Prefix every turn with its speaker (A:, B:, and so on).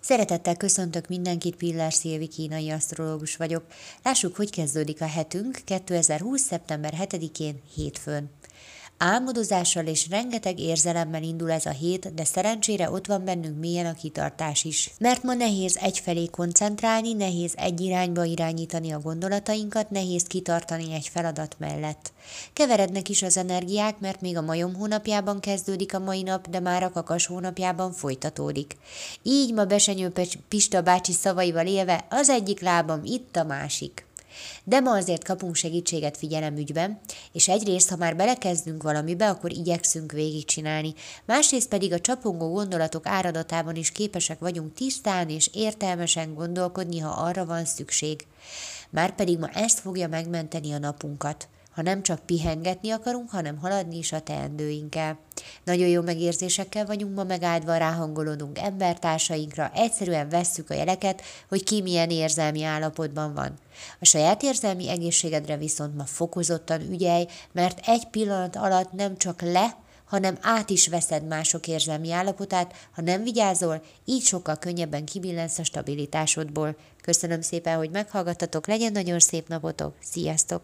A: Szeretettel köszöntök mindenkit, Pillár Szilvi kínai asztrológus vagyok. Lássuk, hogy kezdődik a hetünk 2020. szeptember 7-én hétfőn. Álmodozással és rengeteg érzelemmel indul ez a hét, de szerencsére ott van bennünk mélyen a kitartás is. Mert ma nehéz egyfelé koncentrálni, nehéz egy irányba irányítani a gondolatainkat, nehéz kitartani egy feladat mellett. Keverednek is az energiák, mert még a majom hónapjában kezdődik a mai nap, de már a kakas hónapjában folytatódik. Így ma Besenyő Pista bácsi szavaival élve az egyik lábam itt a másik. De ma azért kapunk segítséget figyelemügyben, és egyrészt, ha már belekezdünk valamibe, akkor igyekszünk végigcsinálni, másrészt pedig a csapongó gondolatok áradatában is képesek vagyunk tisztán és értelmesen gondolkodni, ha arra van szükség. Márpedig ma ezt fogja megmenteni a napunkat ha nem csak pihengetni akarunk, hanem haladni is a teendőinkkel. Nagyon jó megérzésekkel vagyunk ma megáldva, ráhangolódunk embertársainkra, egyszerűen vesszük a jeleket, hogy ki milyen érzelmi állapotban van. A saját érzelmi egészségedre viszont ma fokozottan ügyelj, mert egy pillanat alatt nem csak le, hanem át is veszed mások érzelmi állapotát, ha nem vigyázol, így sokkal könnyebben kibillensz a stabilitásodból. Köszönöm szépen, hogy meghallgattatok, legyen nagyon szép napotok, sziasztok!